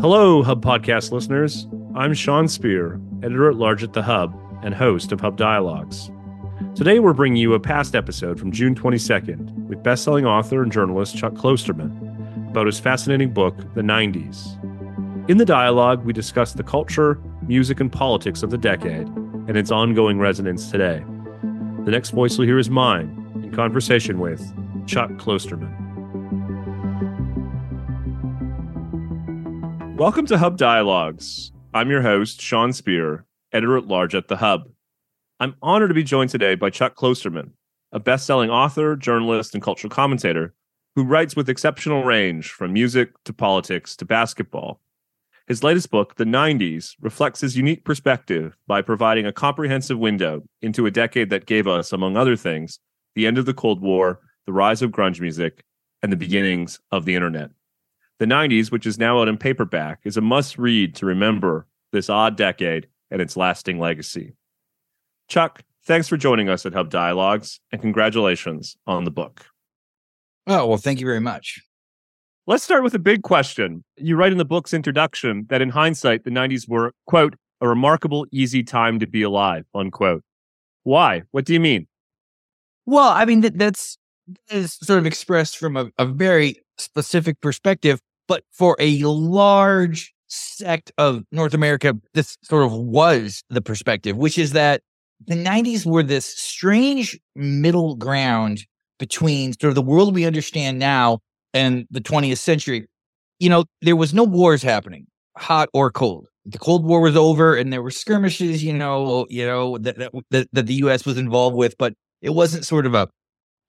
Hello, Hub Podcast listeners. I'm Sean Speer, editor at large at The Hub and host of Hub Dialogues. Today, we're bringing you a past episode from June 22nd with best-selling author and journalist Chuck Klosterman about his fascinating book, The 90s. In the dialogue, we discuss the culture, music, and politics of the decade and its ongoing resonance today. The next voice you'll hear is mine in conversation with Chuck Klosterman. Welcome to Hub Dialogues. I'm your host, Sean Speer, editor at large at The Hub. I'm honored to be joined today by Chuck Klosterman, a best selling author, journalist, and cultural commentator who writes with exceptional range from music to politics to basketball. His latest book, The 90s, reflects his unique perspective by providing a comprehensive window into a decade that gave us, among other things, the end of the Cold War, the rise of grunge music, and the beginnings of the internet. The 90s, which is now out in paperback, is a must read to remember this odd decade and its lasting legacy. Chuck, thanks for joining us at Hub Dialogues and congratulations on the book. Oh, well, thank you very much. Let's start with a big question. You write in the book's introduction that in hindsight, the 90s were, quote, a remarkable, easy time to be alive, unquote. Why? What do you mean? Well, I mean, that, that's is sort of expressed from a, a very specific perspective but for a large sect of North America, this sort of was the perspective, which is that the 90s were this strange middle ground between sort of the world we understand now and the 20th century. You know, there was no wars happening, hot or cold. The Cold War was over, and there were skirmishes, you know, you know that that, that the U.S. was involved with, but it wasn't sort of a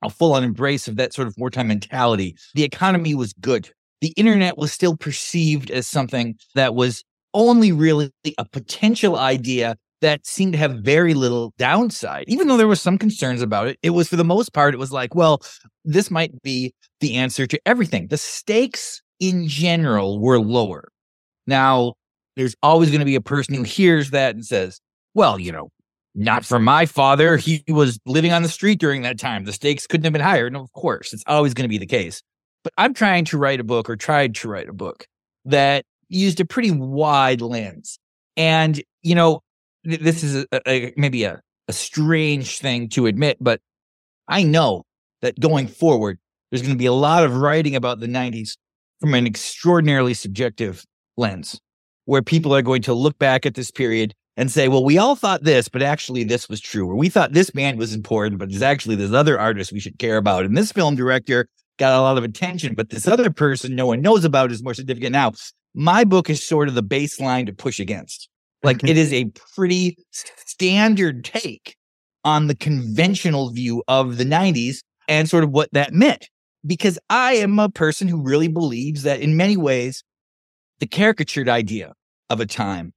a full on embrace of that sort of wartime mentality. The economy was good the internet was still perceived as something that was only really a potential idea that seemed to have very little downside. Even though there was some concerns about it, it was for the most part, it was like, well, this might be the answer to everything. The stakes in general were lower. Now, there's always going to be a person who hears that and says, well, you know, not for my father. He was living on the street during that time. The stakes couldn't have been higher. And of course, it's always going to be the case. But I'm trying to write a book or tried to write a book that used a pretty wide lens. And, you know, th- this is a, a, maybe a, a strange thing to admit, but I know that going forward, there's going to be a lot of writing about the 90s from an extraordinarily subjective lens, where people are going to look back at this period and say, well, we all thought this, but actually this was true. Or we thought this band was important, but there's actually this other artist we should care about. And this film director got a lot of attention, but this other person no one knows about is more significant now. My book is sort of the baseline to push against. Like mm-hmm. it is a pretty standard take on the conventional view of the 90s and sort of what that meant. Because I am a person who really believes that in many ways, the caricatured idea of a time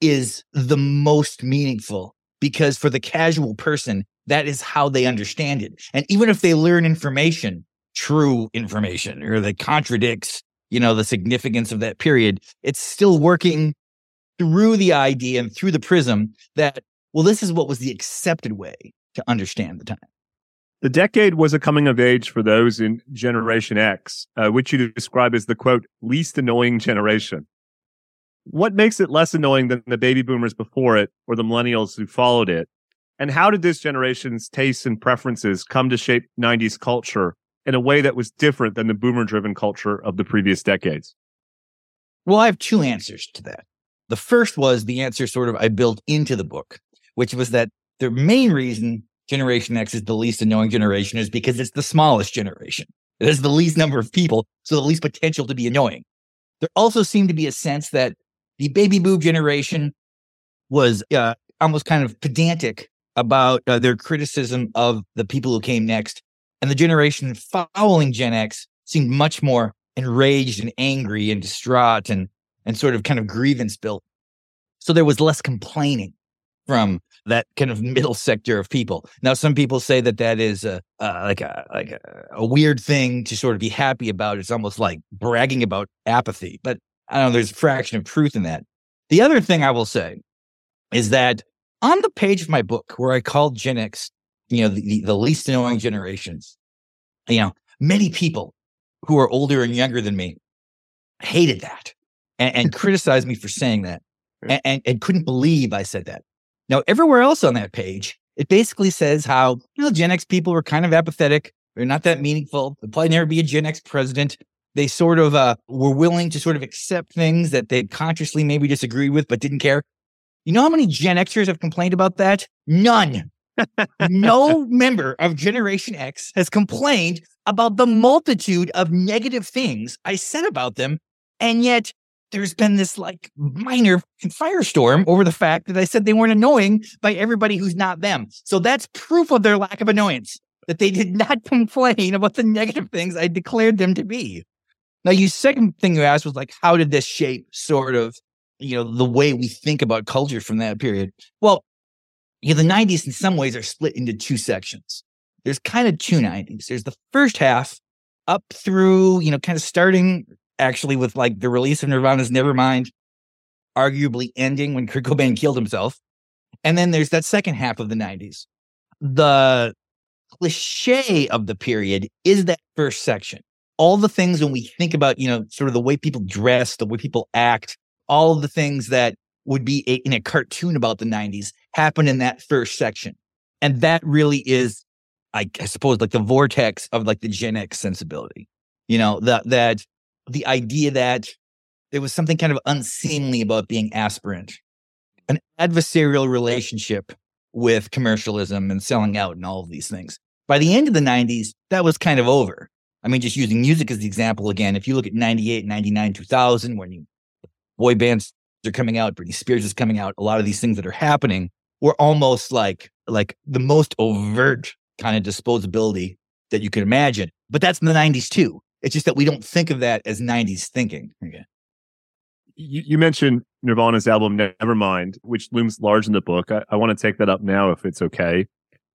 is the most meaningful because for the casual person, that is how they understand it. And even if they learn information true information or that contradicts, you know, the significance of that period, it's still working through the idea and through the prism that, well, this is what was the accepted way to understand the time. The decade was a coming of age for those in Generation X, uh, which you describe as the quote, least annoying generation. What makes it less annoying than the baby boomers before it or the millennials who followed it? And how did this generation's tastes and preferences come to shape 90s culture in a way that was different than the boomer driven culture of the previous decades? Well, I have two answers to that. The first was the answer sort of I built into the book, which was that the main reason Generation X is the least annoying generation is because it's the smallest generation. It has the least number of people, so the least potential to be annoying. There also seemed to be a sense that the baby boom generation was uh, almost kind of pedantic about uh, their criticism of the people who came next and the generation following Gen X seemed much more enraged and angry and distraught and, and sort of kind of grievance built. So there was less complaining from that kind of middle sector of people. Now, some people say that that is a, like a like a, a, weird thing to sort of be happy about. It's almost like bragging about apathy, but I don't know. There's a fraction of truth in that. The other thing I will say is that on the page of my book where I called Gen X you know, the, the least annoying generations. You know, many people who are older and younger than me hated that and, and criticized me for saying that and, and, and couldn't believe I said that. Now, everywhere else on that page, it basically says how you know, Gen X people were kind of apathetic. They're not that meaningful. They'll probably never be a Gen X president. They sort of uh, were willing to sort of accept things that they consciously maybe disagreed with, but didn't care. You know how many Gen Xers have complained about that? None. no member of Generation X has complained about the multitude of negative things I said about them. And yet there's been this like minor firestorm over the fact that I said they weren't annoying by everybody who's not them. So that's proof of their lack of annoyance that they did not complain about the negative things I declared them to be. Now, you second thing you asked was like, how did this shape sort of, you know, the way we think about culture from that period? Well, you know, the 90s in some ways are split into two sections. There's kind of two 90s. There's the first half up through, you know, kind of starting actually with like the release of Nirvana's Nevermind, arguably ending when Kurt Cobain killed himself. And then there's that second half of the 90s. The cliche of the period is that first section. All the things when we think about, you know, sort of the way people dress, the way people act, all of the things that would be a, in a cartoon about the 90s happen in that first section. And that really is, I, I suppose, like the vortex of like the Gen X sensibility. You know, that, that the idea that there was something kind of unseemly about being aspirant, an adversarial relationship with commercialism and selling out and all of these things. By the end of the 90s, that was kind of over. I mean, just using music as the example again, if you look at 98, 99, 2000, when you, boy bands are coming out, Britney Spears is coming out, a lot of these things that are happening were almost like like the most overt kind of disposability that you can imagine. But that's in the 90s too. It's just that we don't think of that as 90s thinking. Okay. You, you mentioned Nirvana's album Nevermind, which looms large in the book. I, I want to take that up now if it's okay.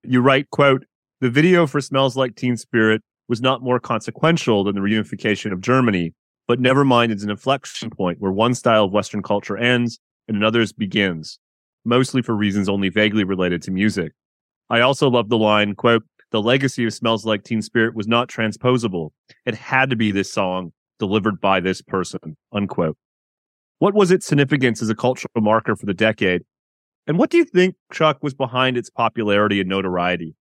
You write, quote, the video for Smells Like Teen Spirit was not more consequential than the reunification of Germany, but Nevermind, it's an inflection point where one style of Western culture ends and another's begins, mostly for reasons only vaguely related to music. I also love the line, quote, the legacy of Smells Like Teen Spirit was not transposable. It had to be this song delivered by this person, unquote. What was its significance as a cultural marker for the decade? And what do you think, Chuck, was behind its popularity and notoriety?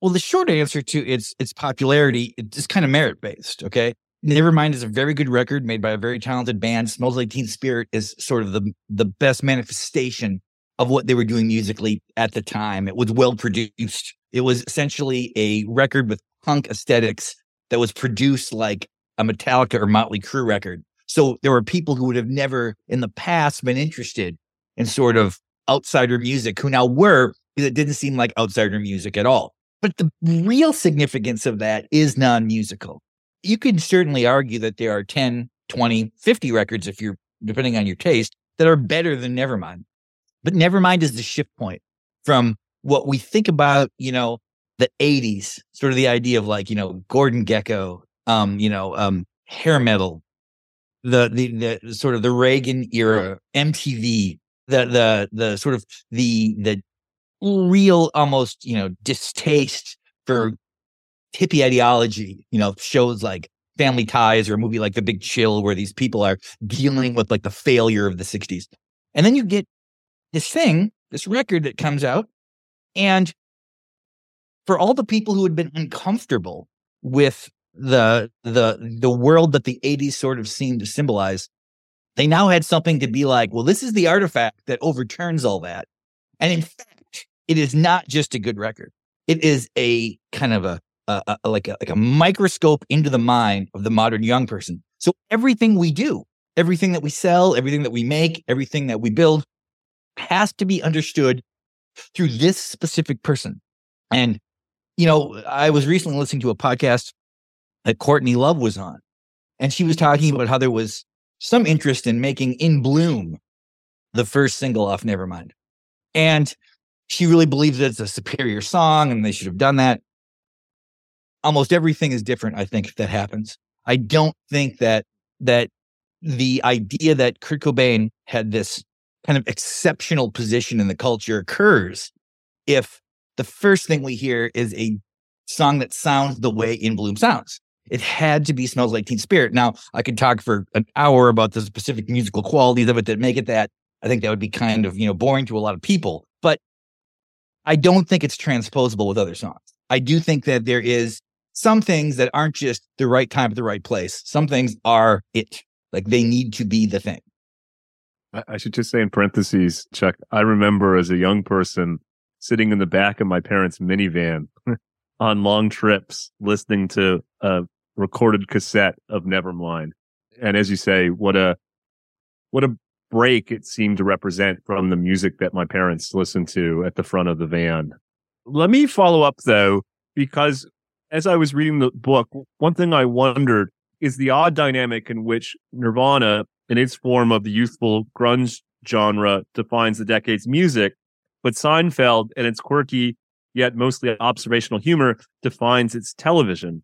Well, the short answer to its its popularity is kind of merit based. Okay, Nevermind is a very good record made by a very talented band. Smells Like Teen Spirit is sort of the the best manifestation of what they were doing musically at the time. It was well produced. It was essentially a record with punk aesthetics that was produced like a Metallica or Motley Crue record. So there were people who would have never in the past been interested in sort of outsider music who now were because it didn't seem like outsider music at all. But the real significance of that is non musical. You can certainly argue that there are 10, 20, 50 records, if you're depending on your taste, that are better than Nevermind. But Nevermind is the shift point from what we think about, you know, the 80s, sort of the idea of like, you know, Gordon Gekko, um, you know, um, hair metal, the, the, the sort of the Reagan era, MTV, the, the, the sort of the, the real almost, you know, distaste for hippie ideology, you know, shows like Family Ties or a movie like The Big Chill, where these people are dealing with like the failure of the 60s. And then you get this thing, this record that comes out and for all the people who had been uncomfortable with the the the world that the 80s sort of seemed to symbolize, they now had something to be like, well, this is the artifact that overturns all that. And in fact, it is not just a good record. It is a kind of a, a, a like a like a microscope into the mind of the modern young person. So everything we do, everything that we sell, everything that we make, everything that we build has to be understood through this specific person. And, you know, I was recently listening to a podcast that Courtney Love was on, and she was talking about how there was some interest in making In Bloom the first single off Nevermind. And she really believes that it's a superior song and they should have done that. Almost everything is different, I think, if that happens. I don't think that that the idea that Kurt Cobain had this kind of exceptional position in the culture occurs if the first thing we hear is a song that sounds the way In Bloom sounds. It had to be Smells Like Teen Spirit. Now, I could talk for an hour about the specific musical qualities of it that make it that. I think that would be kind of, you know, boring to a lot of people, I don't think it's transposable with other songs. I do think that there is some things that aren't just the right time at the right place. Some things are it. Like they need to be the thing. I should just say in parentheses, Chuck, I remember as a young person sitting in the back of my parents' minivan on long trips listening to a recorded cassette of Nevermind. And as you say, what a what a break it seemed to represent from the music that my parents listened to at the front of the van. Let me follow up though, because as I was reading the book, one thing I wondered is the odd dynamic in which Nirvana, in its form of the youthful grunge genre, defines the decade's music, but Seinfeld and its quirky yet mostly observational humor defines its television.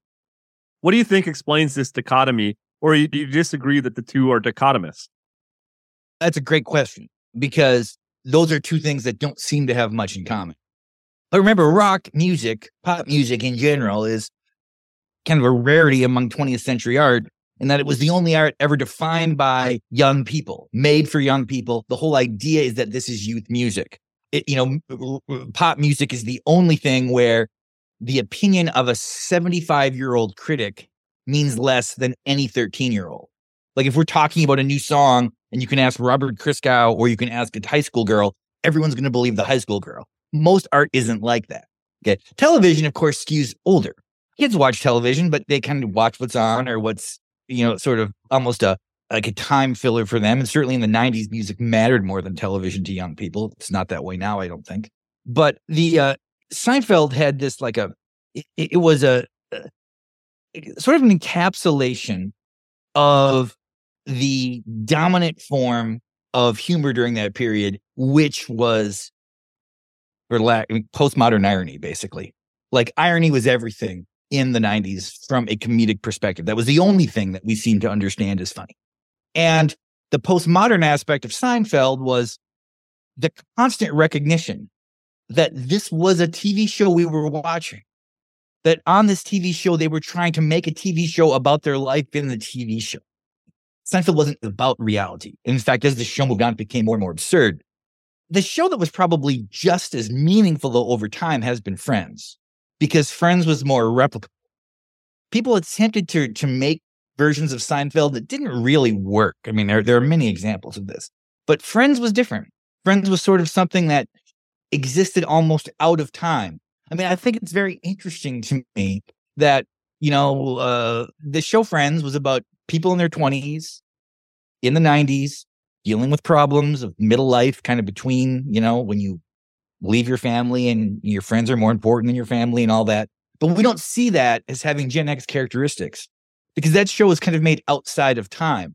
What do you think explains this dichotomy, or do you disagree that the two are dichotomous? That's a great question because those are two things that don't seem to have much in common. But remember, rock music, pop music in general, is kind of a rarity among 20th century art in that it was the only art ever defined by young people, made for young people. The whole idea is that this is youth music. It, you know, pop music is the only thing where the opinion of a 75 year old critic means less than any 13 year old. Like if we're talking about a new song and you can ask Robert Christgau or you can ask a high school girl, everyone's going to believe the high school girl. Most art isn't like that. Okay. Television, of course, skews older. Kids watch television, but they kind of watch what's on or what's, you know, sort of almost a like a time filler for them. And certainly in the 90s, music mattered more than television to young people. It's not that way now, I don't think. But the uh, Seinfeld had this like a, it, it was a, a sort of an encapsulation of the dominant form of humor during that period, which was or lack postmodern irony, basically. Like irony was everything in the 90s from a comedic perspective. That was the only thing that we seemed to understand as funny. And the postmodern aspect of Seinfeld was the constant recognition that this was a TV show we were watching. That on this TV show, they were trying to make a TV show about their life in the TV show. Seinfeld wasn't about reality. In fact, as the show moved on, it became more and more absurd. The show that was probably just as meaningful though over time has been Friends, because Friends was more replicable. People attempted to to make versions of Seinfeld that didn't really work. I mean, there there are many examples of this, but Friends was different. Friends was sort of something that existed almost out of time. I mean, I think it's very interesting to me that you know uh, the show Friends was about people in their 20s in the 90s dealing with problems of middle life kind of between you know when you leave your family and your friends are more important than your family and all that. But we don't see that as having gen x characteristics because that show is kind of made outside of time.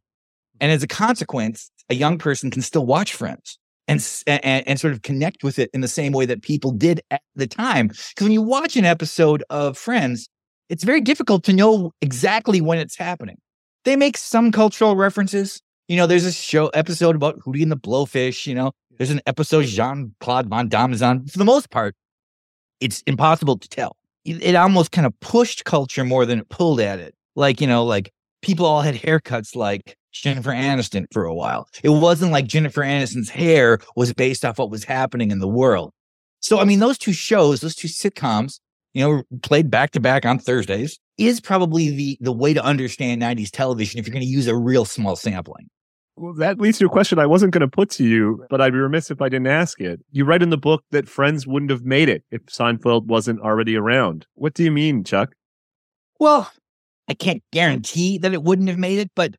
And as a consequence a young person can still watch friends and, and, and sort of connect with it in the same way that people did at the time. Because when you watch an episode of friends it's very difficult to know exactly when it's happening they make some cultural references. You know, there's a show episode about Hootie and the Blowfish. You know, there's an episode Jean Claude Van Damme is on. For the most part, it's impossible to tell. It, it almost kind of pushed culture more than it pulled at it. Like, you know, like people all had haircuts like Jennifer Aniston for a while. It wasn't like Jennifer Aniston's hair was based off what was happening in the world. So, I mean, those two shows, those two sitcoms, you know, played back to back on Thursdays, is probably the the way to understand 90s television if you're going to use a real small sampling. Well, that leads to a question I wasn't going to put to you, but I'd be remiss if I didn't ask it. You write in the book that Friends wouldn't have made it if Seinfeld wasn't already around. What do you mean, Chuck? Well, I can't guarantee that it wouldn't have made it, but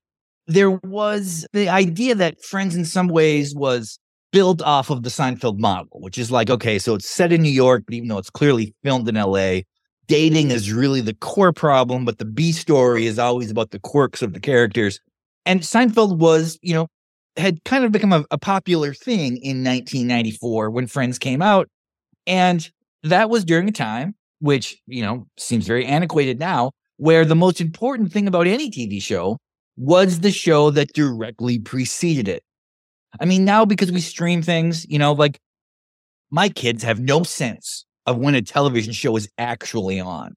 there was the idea that Friends in some ways was built off of the Seinfeld model, which is like, okay, so it's set in New York, but even though it's clearly filmed in LA, dating is really the core problem, but the B story is always about the quirks of the characters. And Seinfeld was, you know, had kind of become a, a popular thing in 1994 when Friends came out. And that was during a time, which, you know, seems very antiquated now, where the most important thing about any TV show was the show that directly preceded it. I mean, now because we stream things, you know, like my kids have no sense of when a television show is actually on.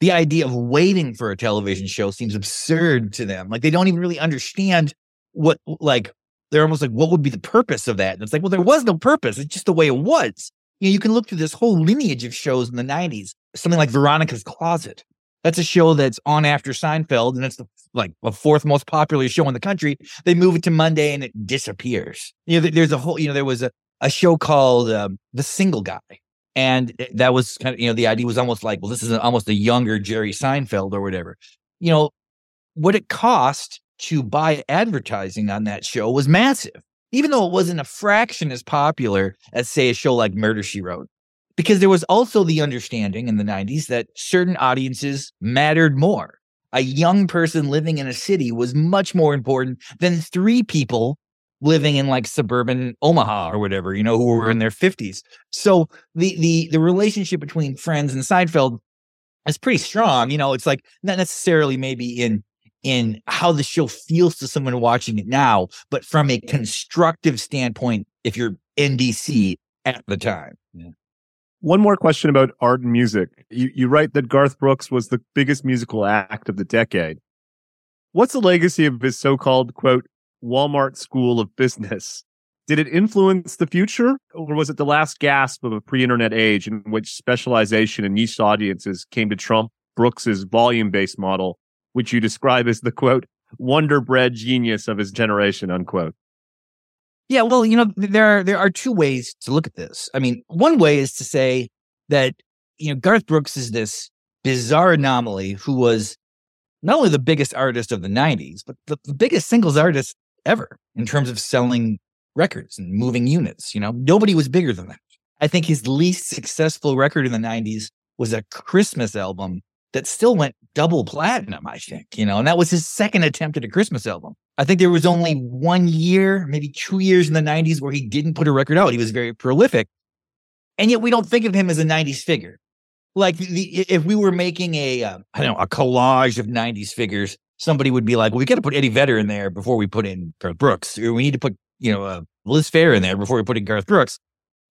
the idea of waiting for a television show seems absurd to them. Like they don't even really understand what like they're almost like, what would be the purpose of that? And it's like, well, there was no purpose. It's just the way it was. You know, you can look through this whole lineage of shows in the 90s, something like Veronica's Closet. That's a show that's on after Seinfeld, and it's the like the fourth most popular show in the country. They move it to Monday and it disappears. You know, there's a whole, you know, there was a, a show called um, The Single Guy. And that was kind of, you know, the idea was almost like, well, this is almost a younger Jerry Seinfeld or whatever. You know, what it cost to buy advertising on that show was massive, even though it wasn't a fraction as popular as, say, a show like Murder She Wrote. Because there was also the understanding in the 90s that certain audiences mattered more. A young person living in a city was much more important than three people living in like suburban Omaha or whatever, you know, who were in their 50s. So the the the relationship between Friends and Seinfeld is pretty strong. You know, it's like not necessarily maybe in in how the show feels to someone watching it now, but from a constructive standpoint, if you're NBC at the time. Yeah. One more question about art and music. You, you write that Garth Brooks was the biggest musical act of the decade. What's the legacy of his so called, quote, Walmart School of Business? Did it influence the future, or was it the last gasp of a pre internet age in which specialization and niche audiences came to trump Brooks's volume based model which you describe as the quote, wonder bread genius of his generation, unquote. Yeah, well, you know, there are there are two ways to look at this. I mean, one way is to say that, you know, Garth Brooks is this bizarre anomaly who was not only the biggest artist of the 90s, but the, the biggest singles artist ever in terms of selling records and moving units. You know, nobody was bigger than that. I think his least successful record in the 90s was a Christmas album that still went double platinum, I think, you know, and that was his second attempt at a Christmas album. I think there was only one year, maybe two years in the 90s where he didn't put a record out. He was very prolific. And yet we don't think of him as a 90s figure. Like the, if we were making a, uh, I don't know, a collage of 90s figures, somebody would be like, well, we got to put Eddie Vedder in there before we put in Garth Brooks. Or we need to put, you know, uh, Liz Phair in there before we put in Garth Brooks.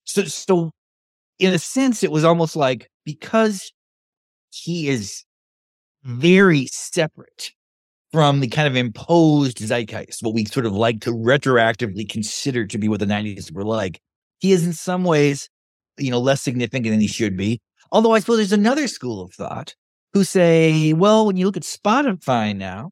So, so in a sense, it was almost like because he is very separate from the kind of imposed zeitgeist, what we sort of like to retroactively consider to be what the 90s were like. He is in some ways, you know, less significant than he should be. Although I suppose there's another school of thought who say, well, when you look at Spotify now,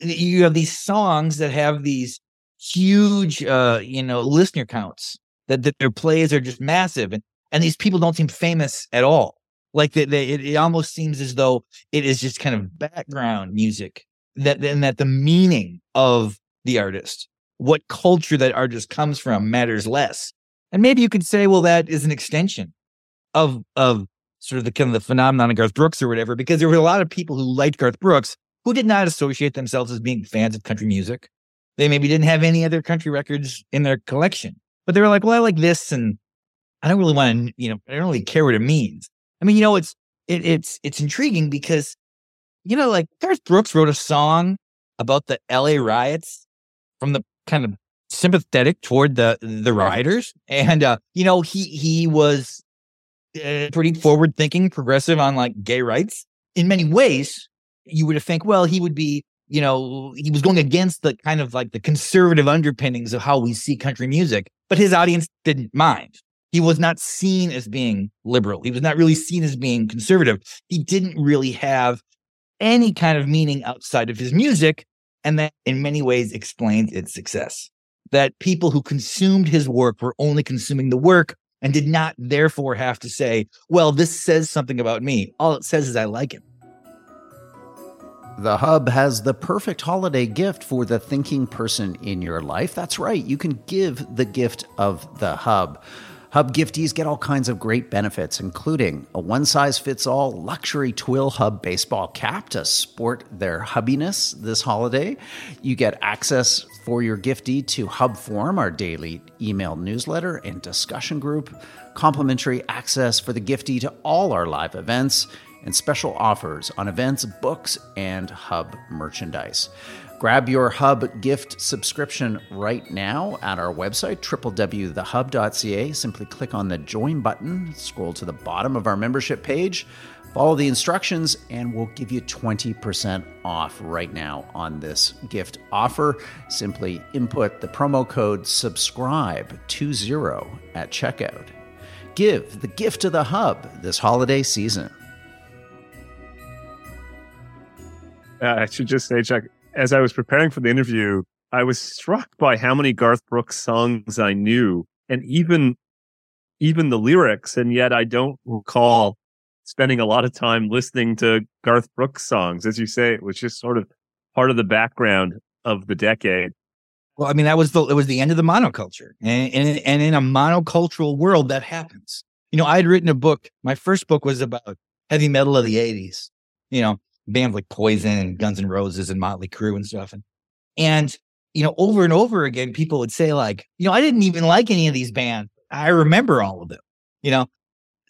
you have these songs that have these huge, uh, you know, listener counts that, that their plays are just massive. And, and these people don't seem famous at all. Like that, it, it almost seems as though it is just kind of background music that, and that the meaning of the artist, what culture that artist comes from matters less. And maybe you could say, well, that is an extension of, of sort of the kind of the phenomenon of Garth Brooks or whatever, because there were a lot of people who liked Garth Brooks who did not associate themselves as being fans of country music. They maybe didn't have any other country records in their collection, but they were like, well, I like this and I don't really want to, you know, I don't really care what it means. I mean, you know, it's it, it's it's intriguing because you know, like Garth Brooks wrote a song about the LA riots from the kind of sympathetic toward the the rioters, and uh, you know, he he was uh, pretty forward thinking, progressive on like gay rights. In many ways, you would think, well, he would be, you know, he was going against the kind of like the conservative underpinnings of how we see country music, but his audience didn't mind. He was not seen as being liberal. He was not really seen as being conservative. He didn't really have any kind of meaning outside of his music. And that in many ways explains its success. That people who consumed his work were only consuming the work and did not therefore have to say, well, this says something about me. All it says is I like him. The Hub has the perfect holiday gift for the thinking person in your life. That's right, you can give the gift of the Hub. Hub giftees get all kinds of great benefits, including a one size fits all luxury twill hub baseball cap to sport their hubbiness this holiday. You get access for your giftee to Hub Forum, our daily email newsletter and discussion group, complimentary access for the giftee to all our live events, and special offers on events, books, and Hub merchandise. Grab your Hub gift subscription right now at our website, www.thehub.ca. Simply click on the join button, scroll to the bottom of our membership page, Follow the instructions, and we'll give you 20% off right now on this gift offer. Simply input the promo code SUBSCRIBE20 at checkout. Give the gift to the hub this holiday season. Uh, I should just say, Chuck, as I was preparing for the interview, I was struck by how many Garth Brooks songs I knew, and even even the lyrics, and yet I don't recall spending a lot of time listening to Garth Brooks songs. As you say, it was just sort of part of the background of the decade. Well, I mean, that was the it was the end of the monoculture, and and, and in a monocultural world, that happens. You know, I had written a book. My first book was about heavy metal of the '80s. You know, bands like Poison and Guns N' Roses and Motley Crue and stuff, and and you know, over and over again, people would say like, you know, I didn't even like any of these bands. I remember all of them. You know,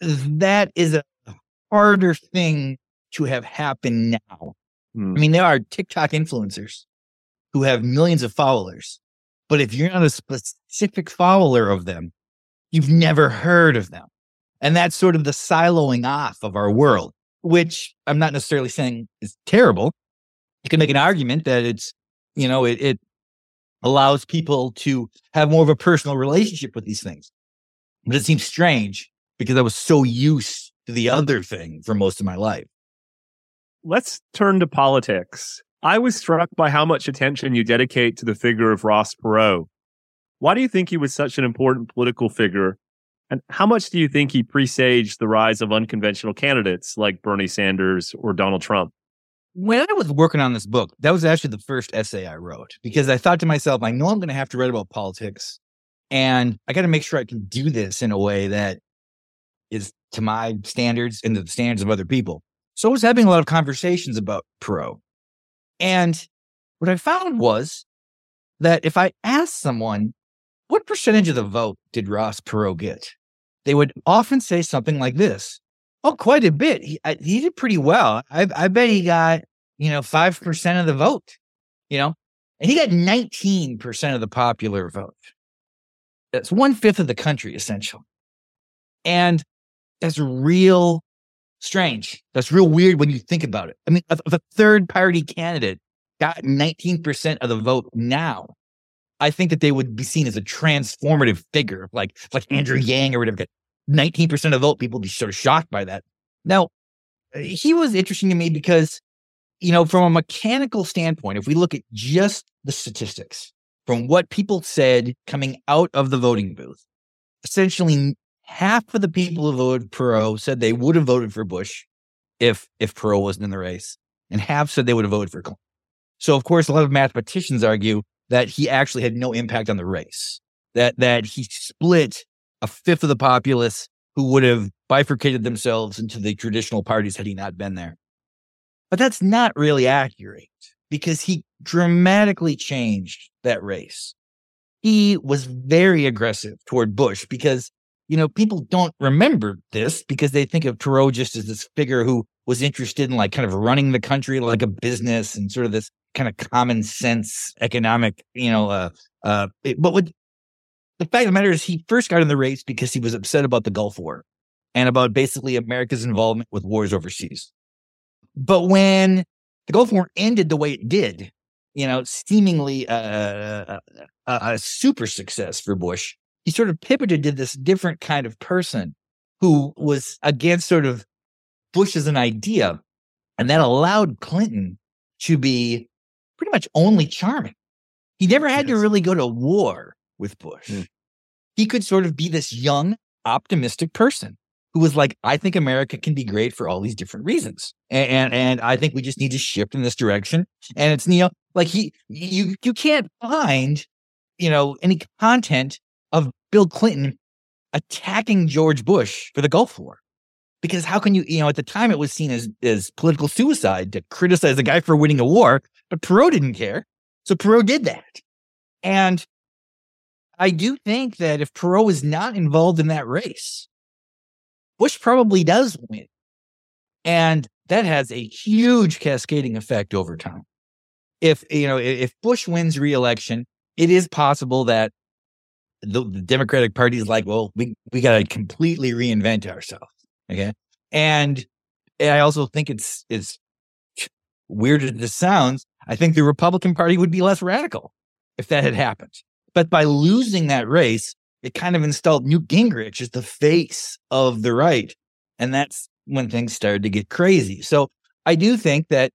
that is a harder thing to have happen now. Hmm. I mean, there are TikTok influencers who have millions of followers, but if you're not a specific follower of them, you've never heard of them. And that's sort of the siloing off of our world, which I'm not necessarily saying is terrible. You can make an argument that it's, you know, it, it allows people to have more of a personal relationship with these things. But it seems strange because I was so used to the other thing for most of my life. Let's turn to politics. I was struck by how much attention you dedicate to the figure of Ross Perot. Why do you think he was such an important political figure? And how much do you think he presaged the rise of unconventional candidates like Bernie Sanders or Donald Trump? When I was working on this book, that was actually the first essay I wrote because I thought to myself, I know I'm going to have to write about politics and I got to make sure I can do this in a way that is to my standards and the standards of other people. So I was having a lot of conversations about Perot. And what I found was that if I asked someone, what percentage of the vote did Ross Perot get? They would often say something like this. Oh, quite a bit. He, I, he did pretty well. I, I bet he got, you know, 5% of the vote, you know, and he got 19% of the popular vote. That's one fifth of the country, essentially. And that's real strange. That's real weird when you think about it. I mean, if a third party candidate got 19% of the vote now, I think that they would be seen as a transformative figure, like like Andrew Yang or whatever. 19% of the vote, people would be sort of shocked by that. Now, he was interesting to me because, you know, from a mechanical standpoint, if we look at just the statistics, from what people said coming out of the voting booth, essentially half of the people who voted Perot said they would have voted for Bush if if Perot wasn't in the race, and half said they would have voted for Clinton. So, of course, a lot of mathematicians argue that he actually had no impact on the race. That that he split a fifth of the populace who would have bifurcated themselves into the traditional parties had he not been there. But that's not really accurate because he dramatically changed that race. He was very aggressive toward Bush because you know, people don't remember this because they think of Perot just as this figure who was interested in like kind of running the country like a business and sort of this kind of common sense economic, you know, uh, uh, it, but what the fact of the matter is he first got in the race because he was upset about the Gulf War and about basically America's involvement with wars overseas. But when the Gulf War ended the way it did, you know, seemingly uh, a, a super success for Bush, he sort of pivoted to this different kind of person who was against sort of Bush as an idea. And that allowed Clinton to be pretty much only charming. He never had yes. to really go to war with Bush. Mm. He could sort of be this young, optimistic person who was like, I think America can be great for all these different reasons. And, and, and I think we just need to shift in this direction. And it's, you know, like he, you, you can't find, you know, any content Bill Clinton attacking George Bush for the Gulf War. Because how can you, you know, at the time it was seen as, as political suicide to criticize a guy for winning a war, but Perot didn't care. So Perot did that. And I do think that if Perot is not involved in that race, Bush probably does win. And that has a huge cascading effect over time. If, you know, if Bush wins reelection, it is possible that the, the Democratic Party is like, well, we, we got to completely reinvent ourselves. Okay. And And I also think it's it's weird as this sounds. I think the Republican Party would be less radical if that had happened. But by losing that race, it kind of installed Newt Gingrich as the face of the right. And that's when things started to get crazy. So I do think that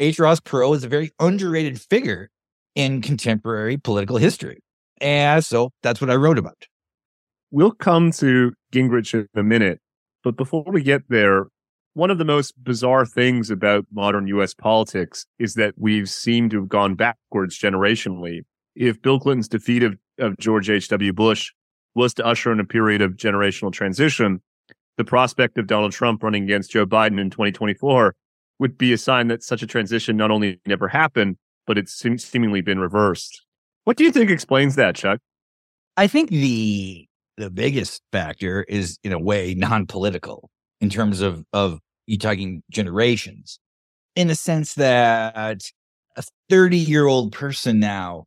H. Ross Perot is a very underrated figure in contemporary political history. And so that's what I wrote about. We'll come to Gingrich in a minute. But before we get there, one of the most bizarre things about modern US politics is that we've seemed to have gone backwards generationally. If Bill Clinton's defeat of, of George H.W. Bush was to usher in a period of generational transition, the prospect of Donald Trump running against Joe Biden in 2024 would be a sign that such a transition not only never happened, but it's seemingly been reversed. What do you think explains that, Chuck? I think the the biggest factor is in a way non-political in terms of of you talking generations. In the sense that a 30 year old person now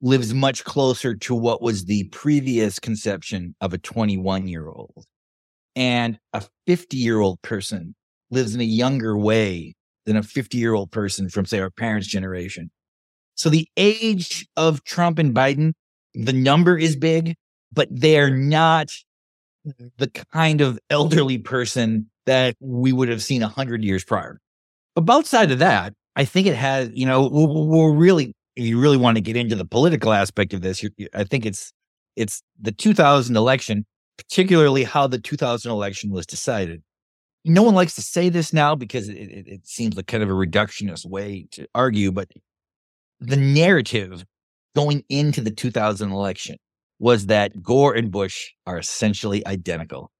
lives much closer to what was the previous conception of a 21 year old and a 50 year old person lives in a younger way than a 50 year old person from say our parents generation so the age of trump and biden the number is big but they're not mm-hmm. the kind of elderly person that we would have seen a hundred years prior. But outside of that, I think it has, you know, we're really, if you really want to get into the political aspect of this, I think it's, it's the 2000 election, particularly how the 2000 election was decided. No one likes to say this now because it, it, it seems like kind of a reductionist way to argue, but the narrative going into the 2000 election was that Gore and Bush are essentially identical.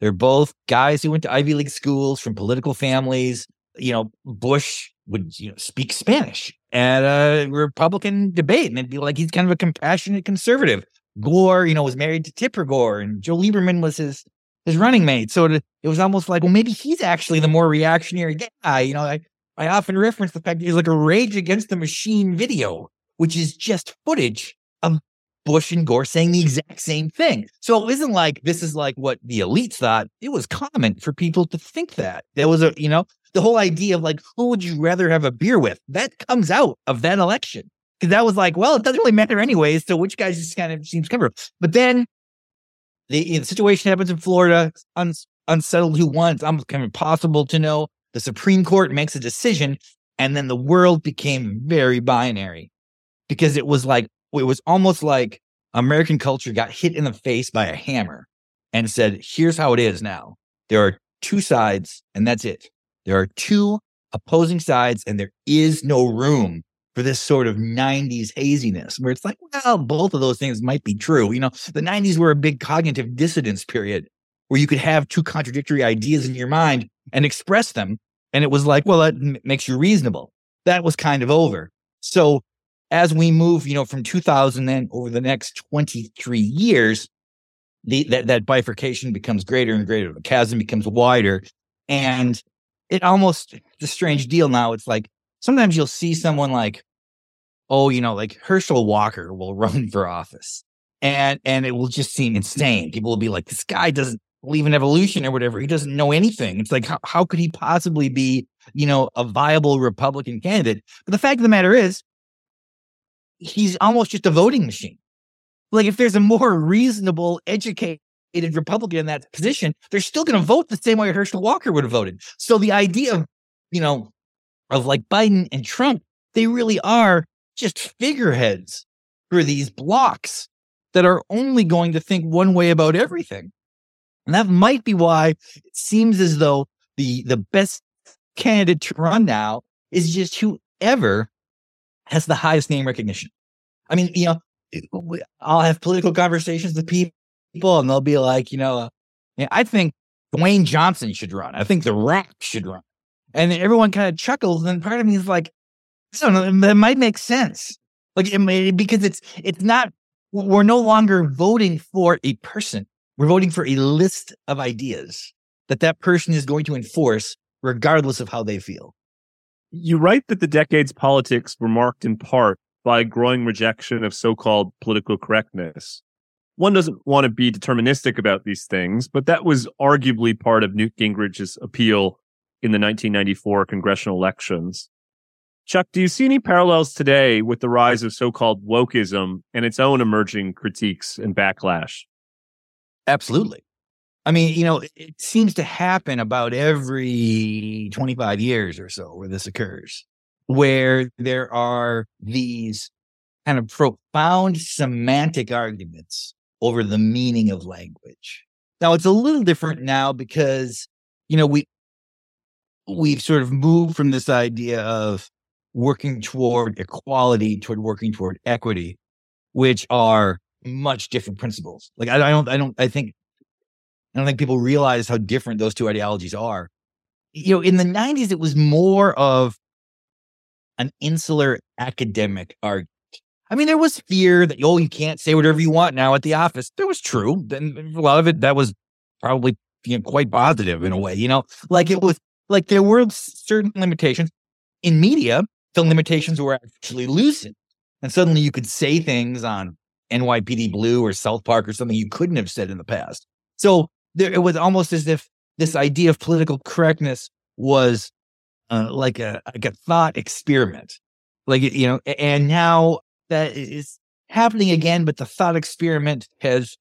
They're both guys who went to Ivy League schools from political families. You know, Bush would you know speak Spanish at a Republican debate, and it'd be like he's kind of a compassionate conservative. Gore, you know, was married to Tipper Gore, and Joe Lieberman was his his running mate. So it, it was almost like, well, maybe he's actually the more reactionary guy. You know, I I often reference the fact that like a Rage Against the Machine video, which is just footage of Bush and Gore saying the exact same thing. So it isn't like this is like what the elites thought. It was common for people to think that. There was a, you know, the whole idea of like, who would you rather have a beer with? That comes out of that election. Because that was like, well, it doesn't really matter anyways. So which guy just kind of seems covered. But then the, the situation happens in Florida, un, unsettled who wants. Almost kind of impossible to know. The Supreme Court makes a decision, and then the world became very binary because it was like it was almost like American culture got hit in the face by a hammer and said, here's how it is now. There are two sides, and that's it. There are two opposing sides, and there is no room for this sort of 90s haziness where it's like, well, both of those things might be true. You know, the 90s were a big cognitive dissonance period where you could have two contradictory ideas in your mind and express them. And it was like, well, that m- makes you reasonable. That was kind of over. So as we move, you know, from 2000 then over the next 23 years, the, that, that bifurcation becomes greater and greater. The chasm becomes wider. And it almost, the strange deal now. It's like sometimes you'll see someone like, oh, you know, like Herschel Walker will run for office and, and it will just seem insane. People will be like, this guy doesn't believe in evolution or whatever. He doesn't know anything. It's like, how, how could he possibly be, you know, a viable Republican candidate? But the fact of the matter is, he's almost just a voting machine. Like if there's a more reasonable, educated Republican in that position, they're still going to vote the same way Herschel Walker would have voted. So the idea of, you know, of like Biden and Trump, they really are just figureheads for these blocks that are only going to think one way about everything. And that might be why it seems as though the the best candidate to run now is just whoever has the highest name recognition. I mean, you know, I'll have political conversations with people and they'll be like, you know, uh, I think Dwayne Johnson should run. I think The Rock should run. And everyone kind of chuckles. And part of me is like, I don't know, that might make sense. Like, it may, because it's, it's not, we're no longer voting for a person. We're voting for a list of ideas that that person is going to enforce regardless of how they feel. You write that the decade's politics were marked in part by growing rejection of so called political correctness. One doesn't want to be deterministic about these things, but that was arguably part of Newt Gingrich's appeal in the 1994 congressional elections. Chuck, do you see any parallels today with the rise of so called wokeism and its own emerging critiques and backlash? Absolutely. I mean, you know, it seems to happen about every 25 years or so where this occurs, where there are these kind of profound semantic arguments over the meaning of language. Now, it's a little different now because, you know, we, we've sort of moved from this idea of working toward equality toward working toward equity, which are much different principles. Like I, I don't, I don't, I think, I don't think people realize how different those two ideologies are. You know, in the '90s, it was more of an insular academic argument. I mean, there was fear that oh, you can't say whatever you want now at the office. That was true. Then a lot of it that was probably you know, quite positive in a way. You know, like it was like there were certain limitations in media. The limitations were actually loosened, and suddenly you could say things on NYPD Blue or South Park or something you couldn't have said in the past. So there, it was almost as if this idea of political correctness was uh, like a like a thought experiment, like you know. And now that is happening again, but the thought experiment has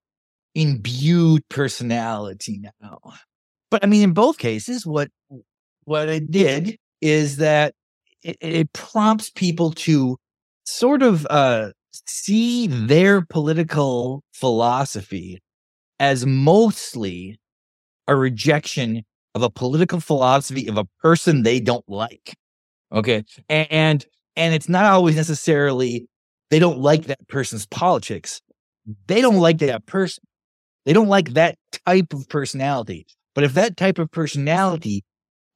imbued personality now. But I mean, in both cases, what what it did is that it, it prompts people to sort of uh, see their political philosophy as mostly a rejection of a political philosophy of a person they don't like. Okay. And, and it's not always necessarily they don't like that person's politics. They don't like that person. They don't like that type of personality. But if that type of personality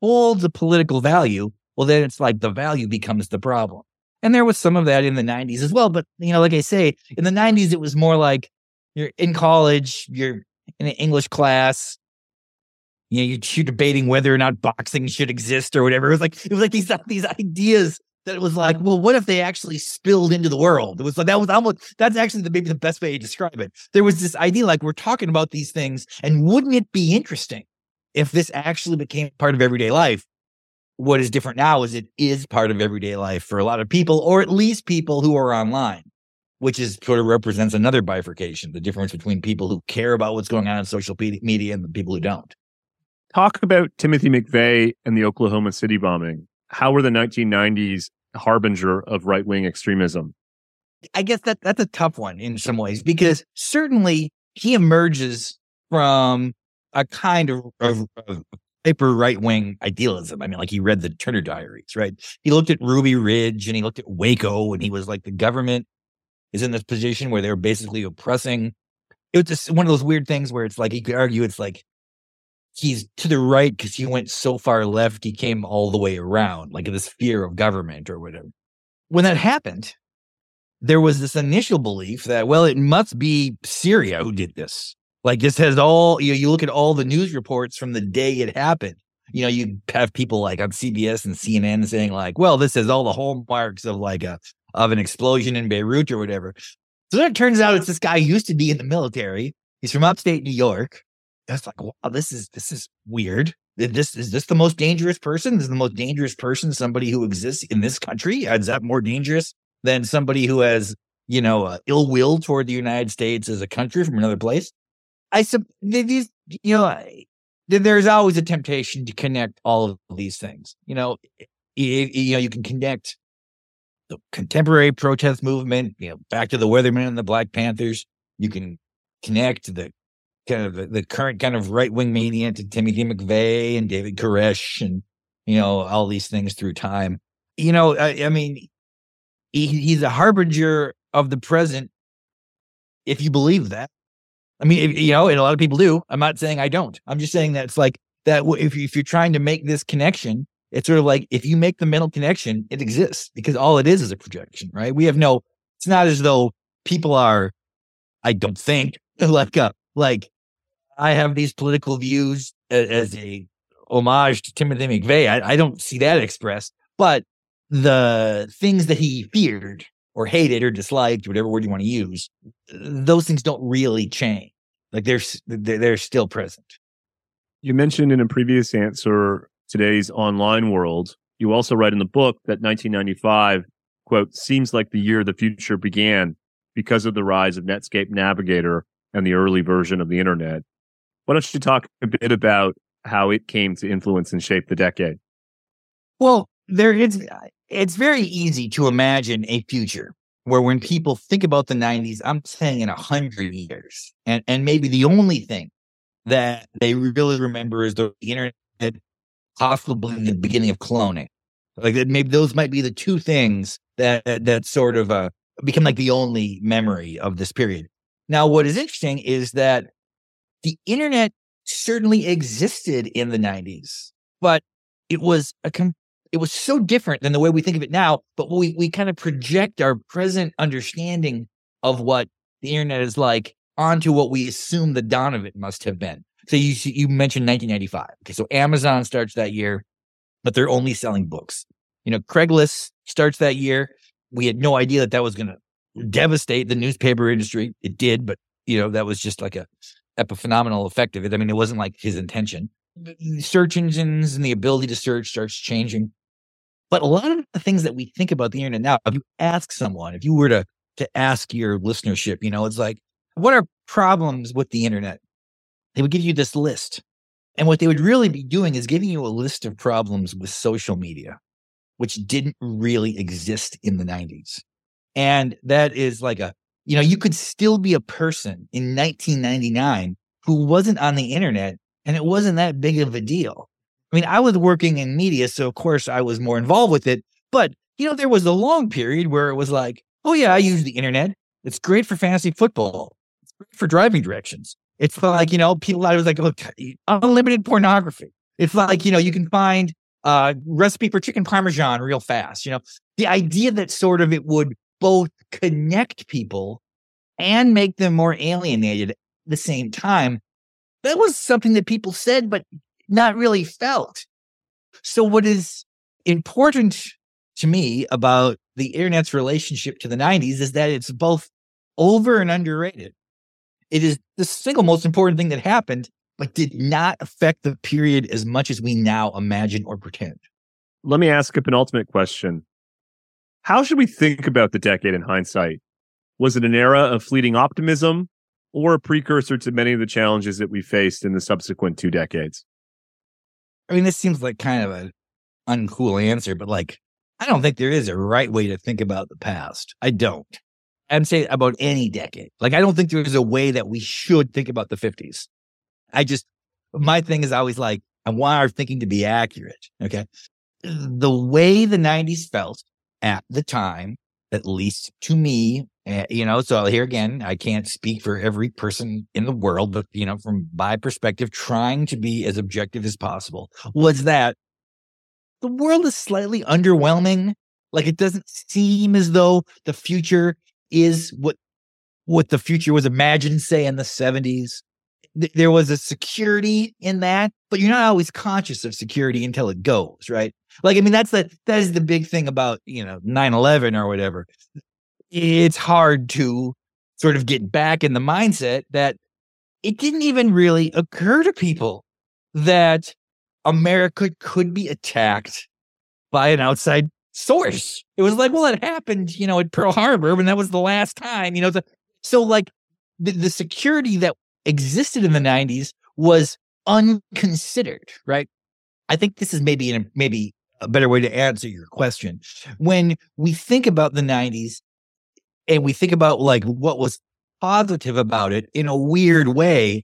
holds a political value, well, then it's like the value becomes the problem. And there was some of that in the 90s as well. But, you know, like I say, in the 90s, it was more like you're in college, you're in an English class, you know, you're debating whether or not boxing should exist or whatever. It was like, it was like these, these ideas that it was like, well, what if they actually spilled into the world? It was like, that was almost, that's actually the, maybe the best way to describe it. There was this idea like, we're talking about these things, and wouldn't it be interesting if this actually became part of everyday life? What is different now is it is part of everyday life for a lot of people, or at least people who are online, which is sort of represents another bifurcation, the difference between people who care about what's going on in social media and the people who don't. Talk about Timothy McVeigh and the Oklahoma City bombing. How were the 1990s harbinger of right wing extremism? I guess that that's a tough one in some ways because certainly he emerges from a kind of, of, of hyper right wing idealism. I mean, like he read the Turner Diaries, right? He looked at Ruby Ridge and he looked at Waco and he was like, the government is in this position where they're basically oppressing. It was just one of those weird things where it's like, he could argue it's like he's to the right because he went so far left, he came all the way around, like this fear of government or whatever. When that happened, there was this initial belief that, well, it must be Syria who did this like this has all you you look at all the news reports from the day it happened. You know, you have people like on CBS and CNN saying like, "Well, this has all the hallmarks of like a of an explosion in Beirut or whatever." So then it turns out it's this guy used to be in the military. He's from upstate New York. That's like, wow, this is this is weird. This is this the most dangerous person? This is the most dangerous person. Somebody who exists in this country is that more dangerous than somebody who has you know uh, ill will toward the United States as a country from another place? I sub these you know there's always a temptation to connect all of these things. You know, you, you know you can connect the contemporary protest movement, you know, back to the Weathermen and the Black Panthers. You can connect the kind of the, the current kind of right wing mania to Timothy McVeigh and David Koresh and you know all these things through time. You know, I, I mean, he, he's a harbinger of the present if you believe that. I mean, you know, and a lot of people do. I'm not saying I don't. I'm just saying that it's like that. If, if you're trying to make this connection, it's sort of like if you make the mental connection, it exists because all it is is a projection, right? We have no. It's not as though people are. I don't think like uh, like I have these political views as, as a homage to Timothy McVeigh. I, I don't see that expressed, but the things that he feared or hated or disliked, whatever word you want to use, those things don't really change. Like they're they're still present. You mentioned in a previous answer today's online world. You also write in the book that 1995, quote, seems like the year the future began because of the rise of Netscape Navigator and the early version of the internet. Why don't you talk a bit about how it came to influence and shape the decade? Well, there is it's very easy to imagine a future where when people think about the 90s, I'm saying in a hundred years, and, and maybe the only thing that they really remember is the internet, possibly the beginning of cloning. Like that, maybe those might be the two things that that sort of uh, become like the only memory of this period. Now, what is interesting is that the internet certainly existed in the 90s, but it was a com- it was so different than the way we think of it now. But we we kind of project our present understanding of what the internet is like onto what we assume the dawn of it must have been. So you you mentioned 1995. Okay, so Amazon starts that year, but they're only selling books. You know, Craigslist starts that year. We had no idea that that was going to devastate the newspaper industry. It did, but you know that was just like a epiphenomenal effect of it. I mean, it wasn't like his intention. Search engines and the ability to search starts changing. But a lot of the things that we think about the internet now, if you ask someone, if you were to to ask your listenership, you know, it's like, what are problems with the internet? They would give you this list. And what they would really be doing is giving you a list of problems with social media, which didn't really exist in the 90s. And that is like a you know, you could still be a person in 1999 who wasn't on the internet and it wasn't that big of a deal. I mean, I was working in media, so of course I was more involved with it. But, you know, there was a long period where it was like, oh, yeah, I use the internet. It's great for fantasy football, it's great for driving directions. It's like, you know, people, I was like, look, unlimited pornography. It's like, you know, you can find a recipe for chicken parmesan real fast. You know, the idea that sort of it would both connect people and make them more alienated at the same time. That was something that people said, but not really felt. So, what is important to me about the internet's relationship to the 90s is that it's both over and underrated. It is the single most important thing that happened, but did not affect the period as much as we now imagine or pretend. Let me ask a penultimate question. How should we think about the decade in hindsight? Was it an era of fleeting optimism or a precursor to many of the challenges that we faced in the subsequent two decades? I mean, this seems like kind of an uncool answer, but like, I don't think there is a right way to think about the past. I don't. I'm saying about any decade. Like, I don't think there's a way that we should think about the 50s. I just, my thing is always like, I want our thinking to be accurate. Okay. The way the 90s felt at the time, at least to me, uh, you know, so here again, I can't speak for every person in the world, but, you know, from my perspective, trying to be as objective as possible was that the world is slightly underwhelming. Like it doesn't seem as though the future is what what the future was imagined, say in the 70s. there was a security in that, but you're not always conscious of security until it goes, right? Like, I mean, that's the that is the big thing about, you know, 9-11 or whatever. It's hard to sort of get back in the mindset that it didn't even really occur to people that America could be attacked by an outside source. It was like, well, it happened, you know, at Pearl Harbor, and that was the last time, you know. The, so, like, the, the security that existed in the 90s was unconsidered, right? I think this is maybe an, maybe a better way to answer your question. When we think about the 90s and we think about like what was positive about it in a weird way,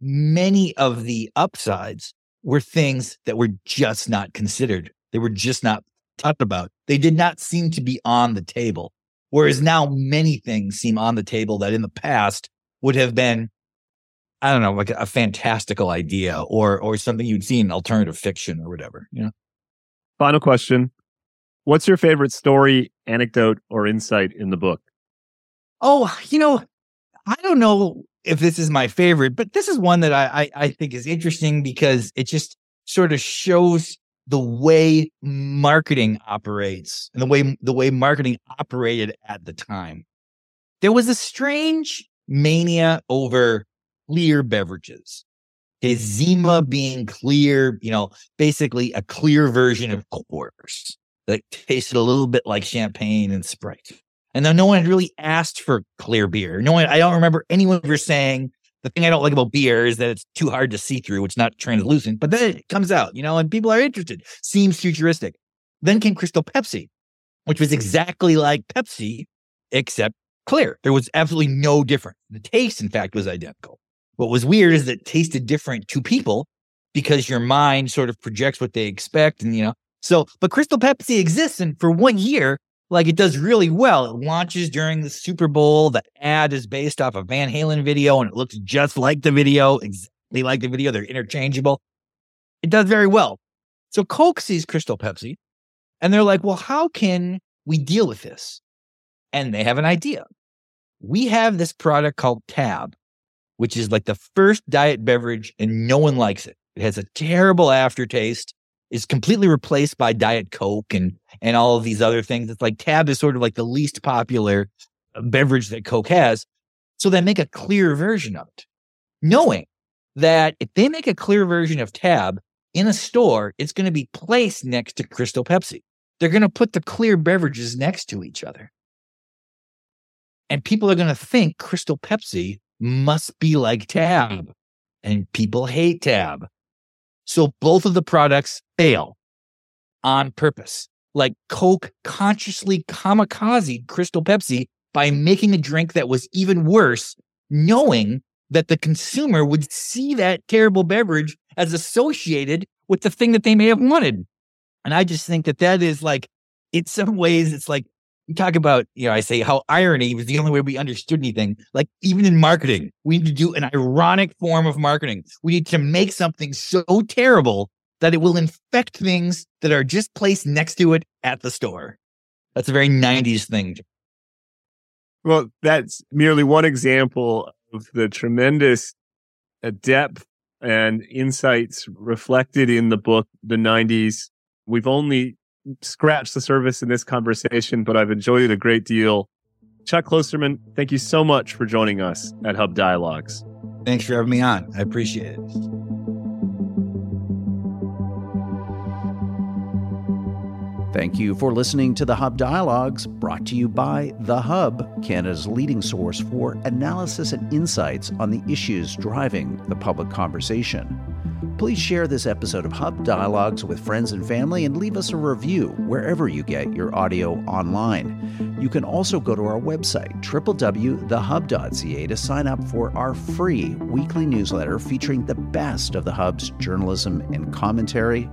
many of the upsides were things that were just not considered. They were just not talked about. They did not seem to be on the table. Whereas now many things seem on the table that in the past would have been, I don't know, like a fantastical idea or or something you'd see in alternative fiction or whatever, you know. Final question. What's your favorite story, anecdote, or insight in the book? Oh, you know, I don't know if this is my favorite, but this is one that I, I, I think is interesting because it just sort of shows the way marketing operates and the way the way marketing operated at the time. There was a strange mania over clear beverages. Okay, Zima being clear, you know, basically a clear version of Coors that tasted a little bit like champagne and Sprite. And no one had really asked for clear beer. No one, I don't remember anyone ever saying the thing I don't like about beer is that it's too hard to see through. It's not translucent, but then it comes out, you know, and people are interested. Seems futuristic. Then came Crystal Pepsi, which was exactly like Pepsi, except clear. There was absolutely no difference. The taste, in fact, was identical. What was weird is that it tasted different to people because your mind sort of projects what they expect. And, you know, so, but Crystal Pepsi exists. And for one year, like it does really well. It launches during the Super Bowl. The ad is based off a Van Halen video and it looks just like the video, exactly like the video. They're interchangeable. It does very well. So Coke sees Crystal Pepsi and they're like, well, how can we deal with this? And they have an idea. We have this product called Tab, which is like the first diet beverage and no one likes it. It has a terrible aftertaste is completely replaced by Diet Coke and and all of these other things. It's like Tab is sort of like the least popular uh, beverage that Coke has. So they make a clear version of it, knowing that if they make a clear version of Tab in a store, it's going to be placed next to Crystal Pepsi. They're going to put the clear beverages next to each other. And people are going to think Crystal Pepsi must be like Tab. And people hate Tab. So both of the products fail on purpose. Like Coke consciously kamikaze Crystal Pepsi by making a drink that was even worse, knowing that the consumer would see that terrible beverage as associated with the thing that they may have wanted. And I just think that that is like, in some ways, it's like you talk about, you know, I say how irony was the only way we understood anything. Like even in marketing, we need to do an ironic form of marketing. We need to make something so terrible that it will infect things that are just placed next to it at the store. That's a very 90s thing. Well, that's merely one example of the tremendous uh, depth and insights reflected in the book, The 90s. We've only scratched the surface in this conversation, but I've enjoyed it a great deal. Chuck Klosterman, thank you so much for joining us at Hub Dialogues. Thanks for having me on. I appreciate it. Thank you for listening to the Hub Dialogues, brought to you by The Hub, Canada's leading source for analysis and insights on the issues driving the public conversation. Please share this episode of Hub Dialogues with friends and family and leave us a review wherever you get your audio online. You can also go to our website, www.thehub.ca, to sign up for our free weekly newsletter featuring the best of the Hub's journalism and commentary.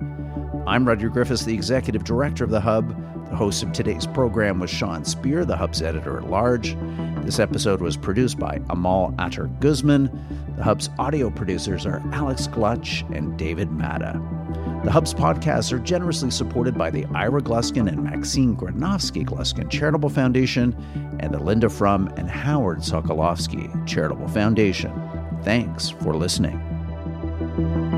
I'm Roger Griffiths, the Executive Director of the Hub. The host of today's program was Sean Speer, the Hub's editor at large. This episode was produced by Amal Attar Guzman. The Hub's audio producers are Alex Glutch and David Matta. The Hub's podcasts are generously supported by the Ira Gluskin and Maxine Granovsky Gluskin Charitable Foundation and the Linda Frum and Howard Sokolowski Charitable Foundation. Thanks for listening.